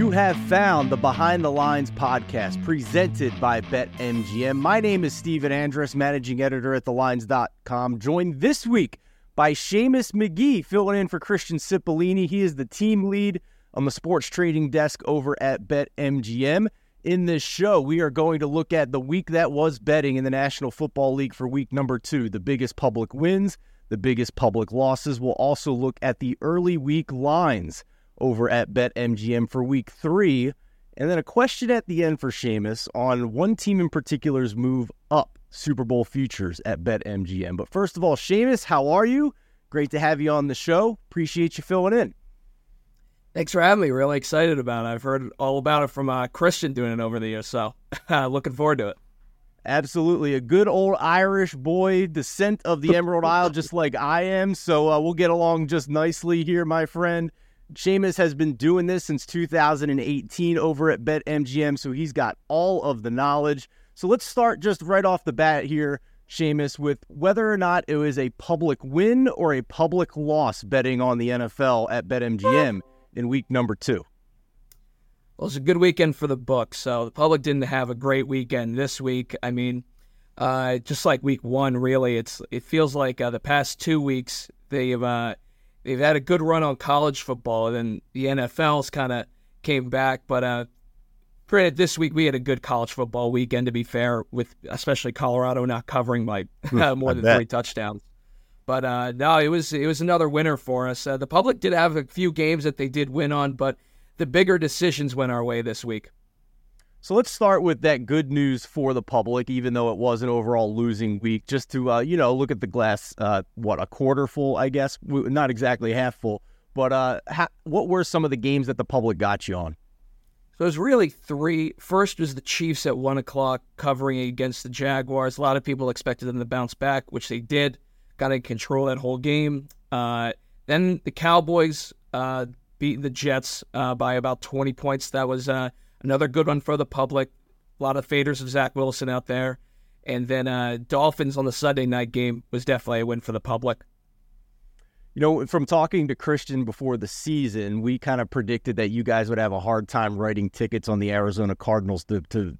You have found the Behind the Lines podcast presented by BetMGM. My name is Stephen Andress, managing editor at thelines.com, joined this week by Seamus McGee, filling in for Christian Cipollini. He is the team lead on the sports trading desk over at BetMGM. In this show, we are going to look at the week that was betting in the National Football League for week number two, the biggest public wins, the biggest public losses. We'll also look at the early week lines over at BetMGM for week three. And then a question at the end for Seamus on one team in particular's move up Super Bowl futures at BetMGM. But first of all, Seamus, how are you? Great to have you on the show. Appreciate you filling in. Thanks for having me. Really excited about it. I've heard all about it from uh, Christian doing it over the years, so looking forward to it. Absolutely. A good old Irish boy, descent of the Emerald Isle, just like I am. So uh, we'll get along just nicely here, my friend. Seamus has been doing this since 2018 over at BetMGM, so he's got all of the knowledge. So let's start just right off the bat here, Seamus, with whether or not it was a public win or a public loss betting on the NFL at BetMGM in week number two? Well, it's a good weekend for the book. So the public didn't have a great weekend this week. I mean, uh, just like week one, really, it's it feels like uh, the past two weeks they've uh, they've had a good run on college football, and then the NFL's kind of came back. But uh, granted, this week we had a good college football weekend. To be fair, with especially Colorado not covering by uh, more than three touchdowns. But uh, no, it was it was another winner for us. Uh, the public did have a few games that they did win on, but the bigger decisions went our way this week. So let's start with that good news for the public, even though it was an overall losing week. Just to uh, you know look at the glass, uh, what a quarter full, I guess, not exactly half full. But uh, ha- what were some of the games that the public got you on? So it was really three. First was the Chiefs at one o'clock covering against the Jaguars. A lot of people expected them to bounce back, which they did got in control that whole game. Uh, then the Cowboys uh, beat the Jets uh, by about 20 points. That was uh, another good one for the public. A lot of faders of Zach Wilson out there. And then uh, Dolphins on the Sunday night game was definitely a win for the public. You know, from talking to Christian before the season, we kind of predicted that you guys would have a hard time writing tickets on the Arizona Cardinals to to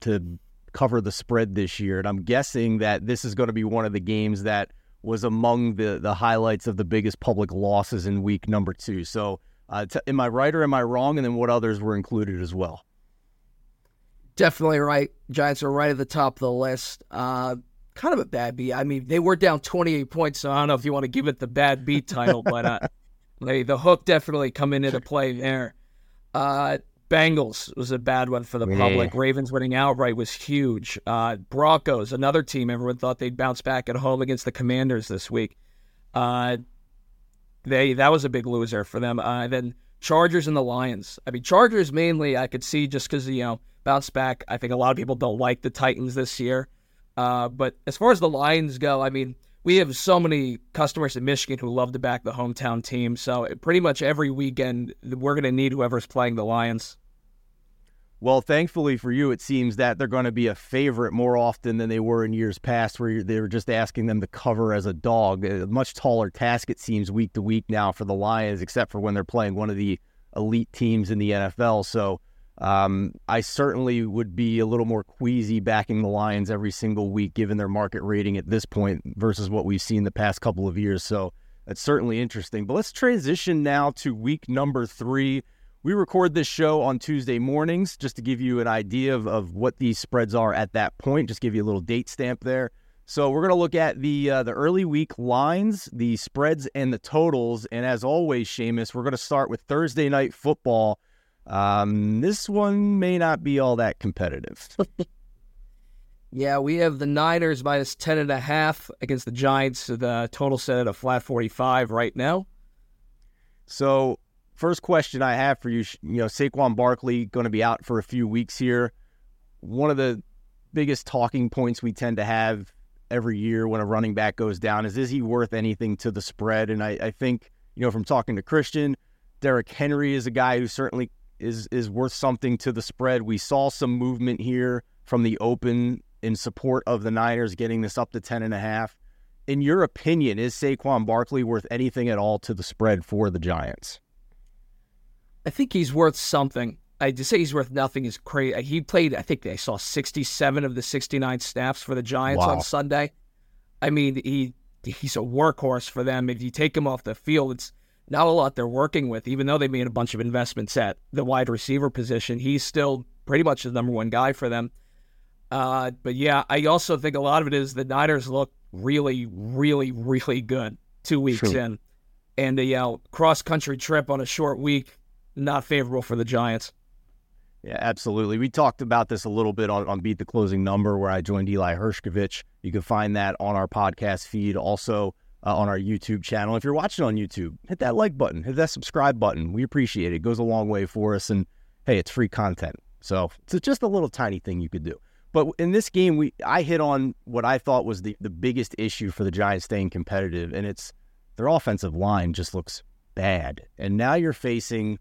to cover the spread this year. And I'm guessing that this is going to be one of the games that was among the the highlights of the biggest public losses in week number two. So, uh, t- am I right or am I wrong? And then what others were included as well? Definitely right. Giants are right at the top of the list. Uh, kind of a bad beat. I mean, they were down 28 points, so I don't know if you want to give it the bad beat title, but uh, they, the hook definitely come into play there. Uh, Bengals was a bad one for the yeah. public. Ravens winning outright was huge. Uh, Broncos, another team, everyone thought they'd bounce back at home against the Commanders this week. Uh, they that was a big loser for them. Uh, then Chargers and the Lions. I mean, Chargers mainly I could see just because you know bounce back. I think a lot of people don't like the Titans this year. Uh, but as far as the Lions go, I mean, we have so many customers in Michigan who love to back the hometown team. So pretty much every weekend we're going to need whoever's playing the Lions. Well, thankfully for you, it seems that they're going to be a favorite more often than they were in years past, where they were just asking them to cover as a dog. A much taller task, it seems, week to week now for the Lions, except for when they're playing one of the elite teams in the NFL. So um, I certainly would be a little more queasy backing the Lions every single week, given their market rating at this point versus what we've seen the past couple of years. So that's certainly interesting. But let's transition now to week number three. We record this show on Tuesday mornings just to give you an idea of, of what these spreads are at that point, just give you a little date stamp there. So we're going to look at the uh, the early week lines, the spreads, and the totals. And as always, Seamus, we're going to start with Thursday night football. Um, this one may not be all that competitive. yeah, we have the Niners minus ten and a half against the Giants. The total set at a flat forty-five right now. So First question I have for you, you know, Saquon Barkley going to be out for a few weeks here. One of the biggest talking points we tend to have every year when a running back goes down is is he worth anything to the spread? And I, I think, you know, from talking to Christian, Derrick Henry is a guy who certainly is is worth something to the spread. We saw some movement here from the open in support of the Niners getting this up to ten and a half. In your opinion, is Saquon Barkley worth anything at all to the spread for the Giants? I think he's worth something. I to say he's worth nothing is crazy. He played, I think I saw 67 of the 69 snaps for the Giants Wow. on Sunday. I mean, he he's a workhorse for them. If you take him off the field, it's not a lot they're working with. Even though they made a bunch of investments at the wide receiver position, he's still pretty much the number one guy for them. Uh, but yeah, I also think a lot of it is the Niners look really, really, really good two weeks True. in, and the uh, cross country trip on a short week not favorable for the Giants. Yeah, absolutely. We talked about this a little bit on, on Beat the Closing Number, where I joined Eli Hershkovich. You can find that on our podcast feed, also uh, on our YouTube channel. If you're watching on YouTube, hit that like button, hit that subscribe button. We appreciate it. It goes a long way for us. And hey, it's free content. So it's just a little tiny thing you could do. But in this game, we I hit on what I thought was the, the biggest issue for the Giants staying competitive, and it's their offensive line just looks bad. And now you're facing,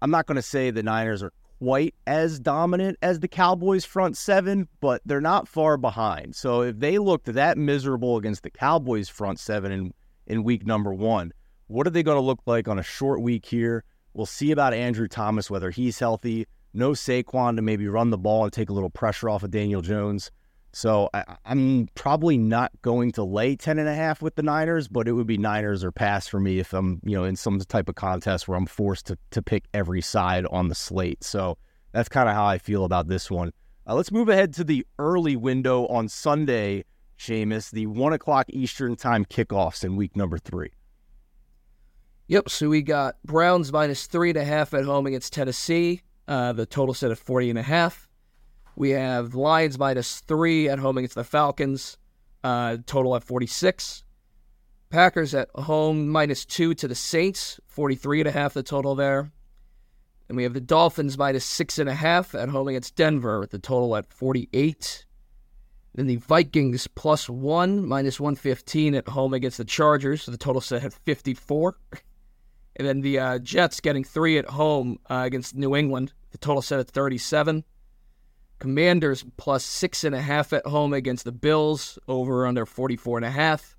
I'm not going to say the Niners are quite as dominant as the Cowboys front seven, but they're not far behind. So if they looked that miserable against the Cowboys front seven in, in week number one, what are they going to look like on a short week here? We'll see about Andrew Thomas, whether he's healthy. No Saquon to maybe run the ball and take a little pressure off of Daniel Jones. So I, I'm probably not going to lay 10 and a half with the Niners, but it would be Niners or pass for me if I'm, you know, in some type of contest where I'm forced to, to pick every side on the slate. So that's kind of how I feel about this one. Uh, let's move ahead to the early window on Sunday, Seamus, the one o'clock Eastern time kickoffs in week number three. Yep. So we got Browns minus three and a half at home against Tennessee. Uh, the total set at 40 and a half. We have Lions minus three at home against the Falcons. Uh, total at 46. Packers at home minus two to the Saints. 43 and a half the total there. And we have the Dolphins minus six and a half at home against Denver with the total at 48. Then the Vikings plus one minus 115 at home against the Chargers. So the total set at 54. And then the uh, Jets getting three at home uh, against New England. The total set at 37. Commanders plus six and a half at home against the Bills, over under 44 and a half.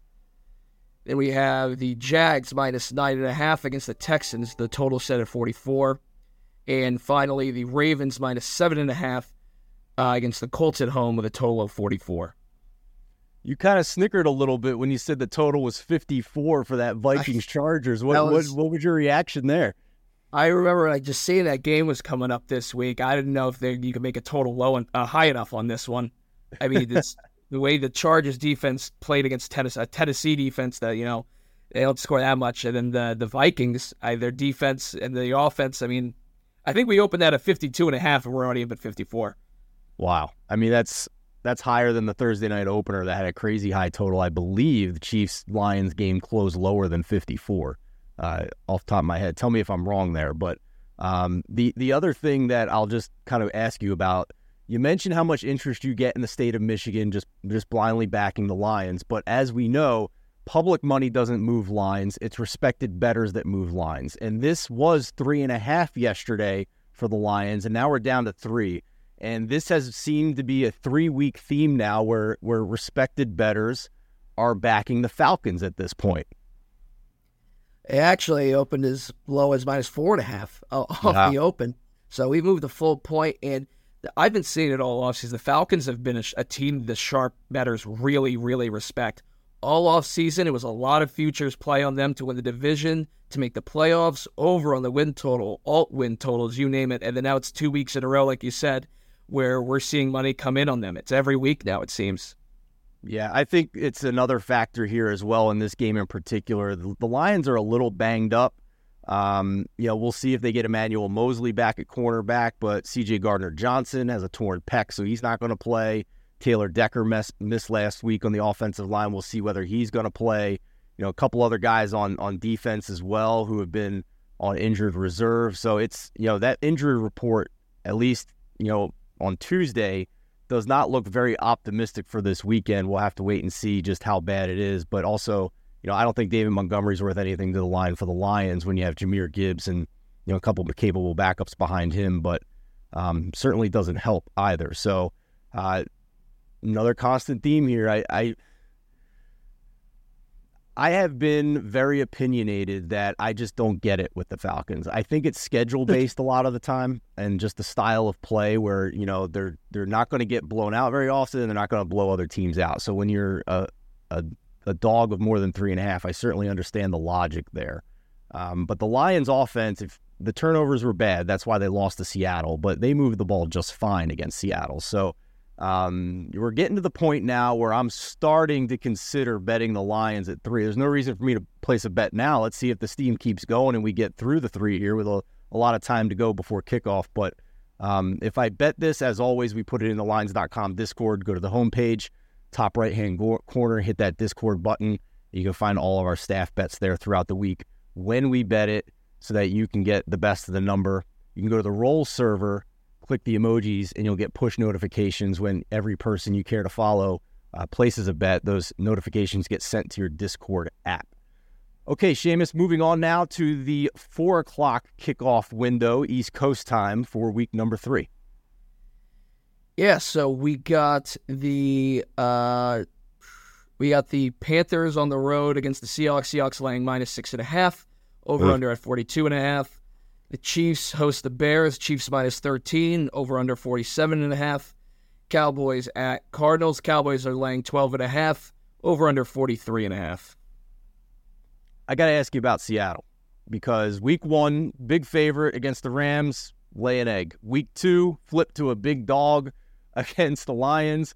Then we have the Jags minus nine and a half against the Texans, the total set at 44. And finally, the Ravens minus seven and a half uh, against the Colts at home with a total of 44. You kind of snickered a little bit when you said the total was 54 for that Vikings Chargers. What, was- what what was your reaction there? I remember like just seeing that game was coming up this week. I didn't know if they, you could make a total low and uh, high enough on this one. I mean, this, the way the Chargers defense played against Tennessee, a Tennessee defense that you know they don't score that much, and then the the Vikings, I, their defense and the offense. I mean, I think we opened that at 52 and a half, and we're already up at 54. Wow. I mean, that's that's higher than the Thursday night opener that had a crazy high total. I believe the Chiefs Lions game closed lower than 54. Uh, off top of my head, tell me if I'm wrong there. But um, the the other thing that I'll just kind of ask you about, you mentioned how much interest you get in the state of Michigan, just just blindly backing the Lions. But as we know, public money doesn't move lines; it's respected bettors that move lines. And this was three and a half yesterday for the Lions, and now we're down to three. And this has seemed to be a three week theme now where, where respected bettors are backing the Falcons at this point. It actually opened as low as minus four and a half uh, off the open. So we moved the full point, and I've been seeing it all offseason. The Falcons have been a, a team the sharp bettors really, really respect. All offseason, it was a lot of futures play on them to win the division, to make the playoffs, over on the win total, alt win totals, you name it. And then now it's two weeks in a row, like you said, where we're seeing money come in on them. It's every week now, it seems. Yeah, I think it's another factor here as well in this game in particular. The, Lions are a little banged up. Um, you know, we'll see if they get Emmanuel Moseley back at cornerback, but CJ Gardner Johnson has a torn pec, so he's not going to play. Taylor Decker mess, missed last week on the offensive line. We'll see whether he's going to play. You know, a couple other guys on on defense as well who have been on injured reserve. So it's you know that injury report, at least you know on Tuesday, does not look very optimistic for this weekend. We'll have to wait and see just how bad it is. But also, you know, I don't think David Montgomery's worth anything to the line for the Lions when you have Jahmyr Gibbs and you know a couple of capable backups behind him. But um, certainly doesn't help either. So uh, another constant theme here. I, I I have been very opinionated that I just don't get it with the Falcons. I think it's schedule based a lot of the time, and just the style of play where you know they're they're not going to get blown out very often, and they're not going to blow other teams out. So when you're a, a a dog of more than three and a half, I certainly understand the logic there. Um, but the Lions' offense, if the turnovers were bad, that's why they lost to Seattle, but they moved the ball just fine against Seattle. So um, we're getting to the point now where I'm starting to consider betting the Lions at three. There's no reason for me to place a bet now. Let's see if the steam keeps going and we get through the three here with a, a lot of time to go before kickoff. But um, if I bet this, as always, we put it in the lines.com Discord. Go to the homepage, top right hand go- corner, hit that Discord button. You can find all of our staff bets there throughout the week when we bet it so that you can get the best of the number. You can go to the roll server click the emojis and you'll get push notifications when every person you care to follow uh, places a bet. Those notifications get sent to your Discord app. Okay, Seamus, moving on now to the four o'clock kickoff window, East Coast time for week number three. Yeah, so we got the uh, we got the Panthers on the road against the Seahawks. Seahawks laying minus six and a half, over Ugh. under at forty two and a half. The Chiefs host the Bears. Chiefs minus 13, over under 47 and a half. Cowboys at Cardinals. Cowboys are laying 12 and a half, over under 43 and a half. I got to ask you about Seattle because week one, big favorite against the Rams, lay an egg. Week two, flip to a big dog against the Lions.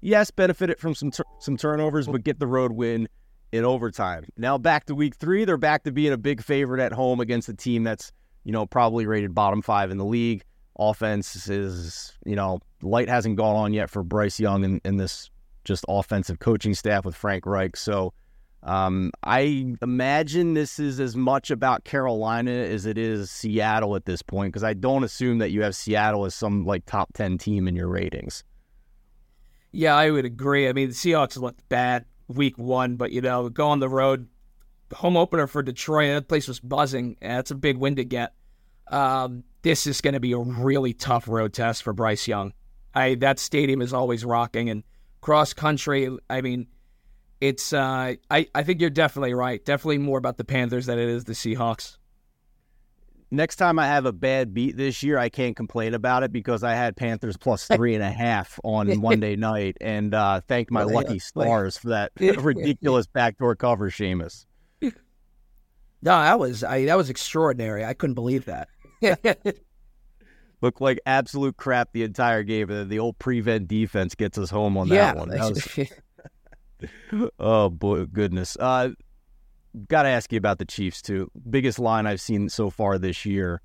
Yes, benefited from some some turnovers, but get the road win in overtime. Now back to week three, they're back to being a big favorite at home against a team that's you know, probably rated bottom five in the league. Offense is, you know, light hasn't gone on yet for Bryce Young and, and this just offensive coaching staff with Frank Reich. So um, I imagine this is as much about Carolina as it is Seattle at this point because I don't assume that you have Seattle as some like top 10 team in your ratings. Yeah, I would agree. I mean, the Seahawks looked bad week one, but, you know, go on the road, home opener for Detroit. That place was buzzing. That's a big win to get. Um, this is going to be a really tough road test for Bryce Young. I that stadium is always rocking and cross country. I mean, it's. Uh, I I think you're definitely right. Definitely more about the Panthers than it is the Seahawks. Next time I have a bad beat this year, I can't complain about it because I had Panthers plus three and a half on Monday night and uh, thanked my lucky stars for that ridiculous backdoor cover, Seamus. No, that was I, that was extraordinary. I couldn't believe that. Looked like absolute crap the entire game. and then The old prevent defense gets us home on that yeah, one. That was... oh boy, goodness. Uh, Got to ask you about the Chiefs too. Biggest line I've seen so far this year.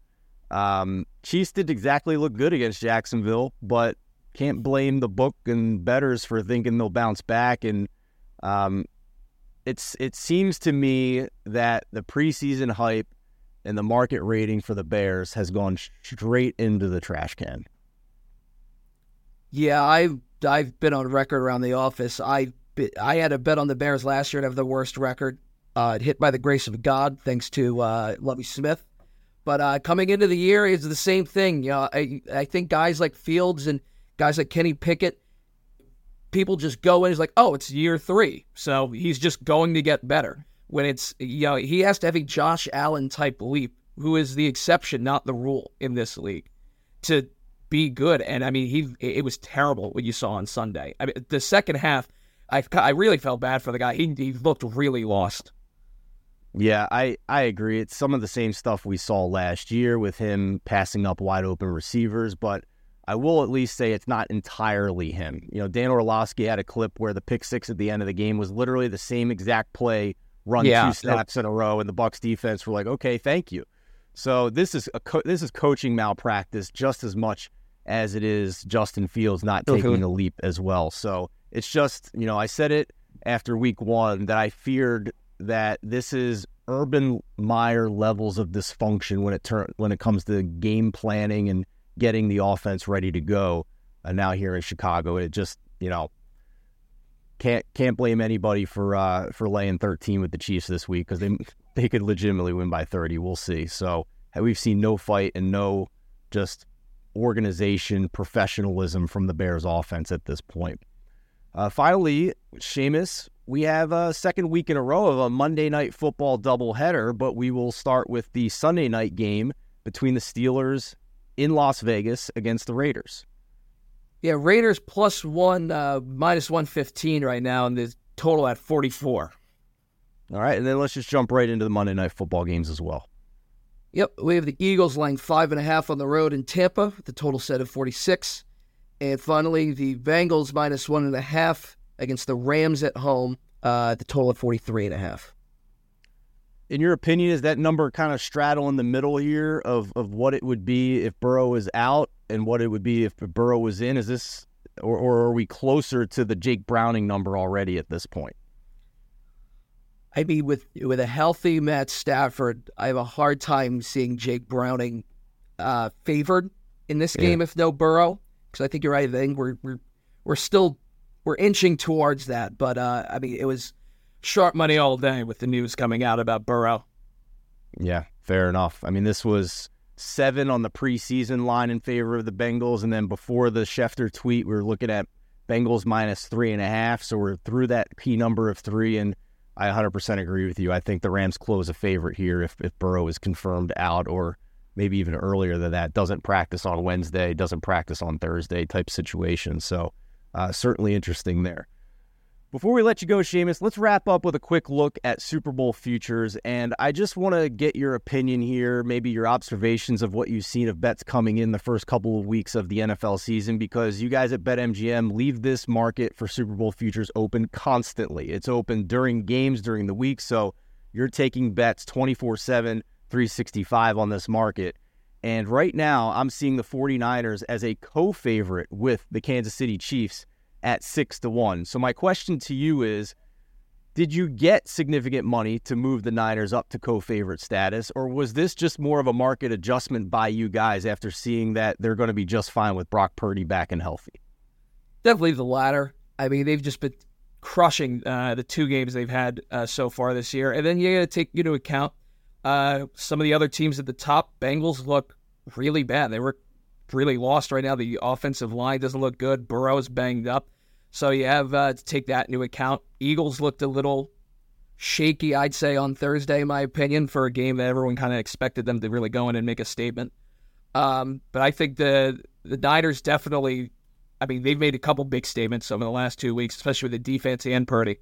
Um, Chiefs didn't exactly look good against Jacksonville, but can't blame the book and bettors for thinking they'll bounce back. And um, it's it seems to me that the preseason hype and the market rating for the Bears has gone straight into the trash can. Yeah, I've I've been on record around the office. I I had a bet on the Bears last year to have the worst record. Uh, hit by the grace of God, thanks to uh, Lovie Smith. But uh, coming into the year is the same thing. You know, I I think guys like Fields and guys like Kenny Pickett people just go in. He's like, oh, it's year three, so he's just going to get better. When it's you know he has to have a Josh Allen type leap, who is the exception, not the rule in this league, to be good. And I mean, he it was terrible what you saw on Sunday. I mean, the second half, I I really felt bad for the guy. He he looked really lost. Yeah, I, I agree. It's some of the same stuff we saw last year with him passing up wide open receivers, but I will at least say it's not entirely him. You know, Dan Orlovsky had a clip where the pick six at the end of the game was literally the same exact play run yeah, two snaps in a row, and the Bucs defense were like, "Okay, thank you." So this is a co- this is coaching malpractice just as much as it is Justin Fields not taking a leap as well. So it's just you know I said it after week one that I feared that this is Urban Meyer levels of dysfunction when it turn when it comes to game planning and getting the offense ready to go. And now here in Chicago, it just you know can't can't blame anybody for uh, for laying 13 with the Chiefs this week because they they could legitimately win by 30. We'll see. So we've seen no fight and no just organization professionalism from the Bears offense at this point. Uh, finally, Seamus, we have a second week in a row of a Monday night football doubleheader, but we will start with the Sunday night game between the Steelers in Las Vegas against the Raiders. Yeah, Raiders plus one, uh, minus 115 right now, and the total at 44. All right, and then let's just jump right into the Monday night football games as well. Yep, we have the Eagles laying five and a half on the road in Tampa, the total set of 46. And finally, the Bengals minus one and a half against the Rams at home, uh, the total of 43 and a half. In your opinion, is that number kind of straddle in the middle here of, of what it would be if Burrow is out and what it would be if Burrow was in? Is this, or, or are we closer to the Jake Browning number already at this point? I mean, with with a healthy Matt Stafford, I have a hard time seeing Jake Browning uh, favored in this game yeah. if no Burrow. Because I think you're right. I think we're we're we're still we're inching towards that. But uh, I mean, it was sharp money all day with the news coming out about Burrow. Yeah, fair enough. I mean, this was seven on the preseason line in favor of the Bengals, and then before the Schefter tweet, we were looking at Bengals minus three and a half. So we're through that P number of three and I 100% agree with you. I think the Rams close a favorite here if, if Burrow is confirmed out or maybe even earlier than that, doesn't practice on Wednesday, doesn't practice on Thursday type situation. So uh, certainly interesting there. Before we let you go, Seamus, let's wrap up with a quick look at Super Bowl futures. And I just want to get your opinion here, maybe your observations of what you've seen of bets coming in the first couple of weeks of the NFL season, because you guys at BetMGM leave this market for Super Bowl futures open constantly. It's open during games, during the week. So you're taking bets 24 7, 365 on this market. And right now, I'm seeing the 49ers as a co favorite with the Kansas City Chiefs at six to one. So my question to you is did you get significant money to move the Niners up to co-favorite status, or was this just more of a market adjustment by you guys after seeing that they're going to be just fine with Brock Purdy back and healthy? Definitely the latter. I mean, they've just been crushing uh, the two games they've had uh, so far this year, and then you got to take into account uh, some of the other teams at the top. Bengals look really bad. They were really lost right now. The offensive line doesn't look good. Burrow's banged up. So you have uh, to take that into account. Eagles looked a little shaky, I'd say, on Thursday, in my opinion, for a game that everyone kind of expected them to really go in and make a statement. Um, but I think the the Niners definitely, I mean, they've made a couple big statements over the last two weeks, especially with the defense and Purdy.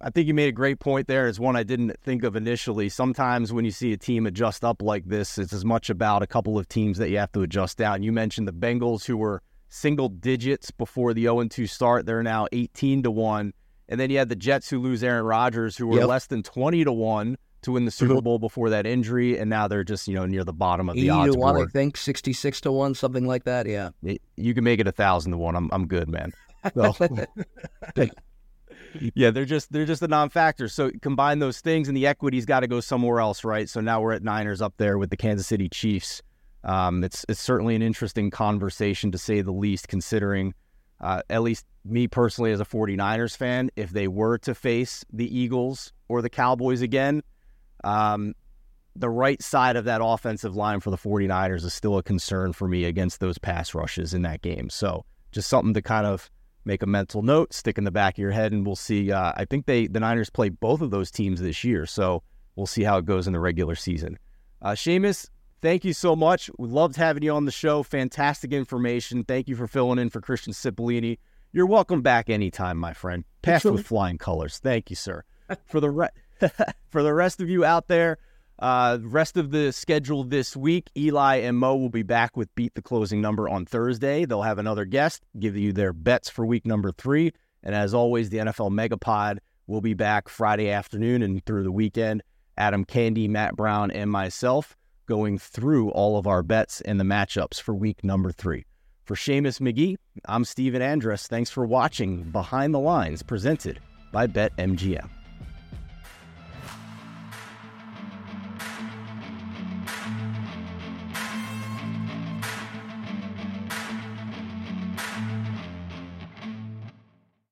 I think you made a great point there. It's one I didn't think of initially. Sometimes when you see a team adjust up like this, it's as much about a couple of teams that you have to adjust down. You mentioned the Bengals, who were single digits before the 0 2 start. They're now 18 to 1. And then you had the Jets, who lose Aaron Rodgers, who were yep. less than 20 to 1 to win the Super mm-hmm. Bowl before that injury, and now they're just you know near the bottom of the odds to one, I think sixty six to one, something like that. Yeah, you can make it a thousand to one. I'm I'm good, man. So, yeah, they're just they're just a non-factor. So combine those things, and the equity's got to go somewhere else, right? So now we're at Niners up there with the Kansas City Chiefs. Um, it's it's certainly an interesting conversation to say the least, considering uh, at least me personally as a 49ers fan, if they were to face the Eagles or the Cowboys again, um, the right side of that offensive line for the 49ers is still a concern for me against those pass rushes in that game. So just something to kind of make a mental note, stick in the back of your head, and we'll see. Uh, I think they the Niners play both of those teams this year, so we'll see how it goes in the regular season. Uh, Seamus, thank you so much. We loved having you on the show. Fantastic information. Thank you for filling in for Christian Cipollini. You're welcome back anytime, my friend. Pass with flying colors. Thank you, sir. for the re- for the rest of you out there, uh, rest of the schedule this week, Eli and Mo will be back with Beat the Closing Number on Thursday. They'll have another guest give you their bets for week number three. And as always, the NFL Megapod will be back Friday afternoon and through the weekend. Adam Candee, Matt Brown, and myself going through all of our bets and the matchups for week number three. For Seamus McGee, I'm Stephen Andress. Thanks for watching Behind the Lines, presented by BetMGM.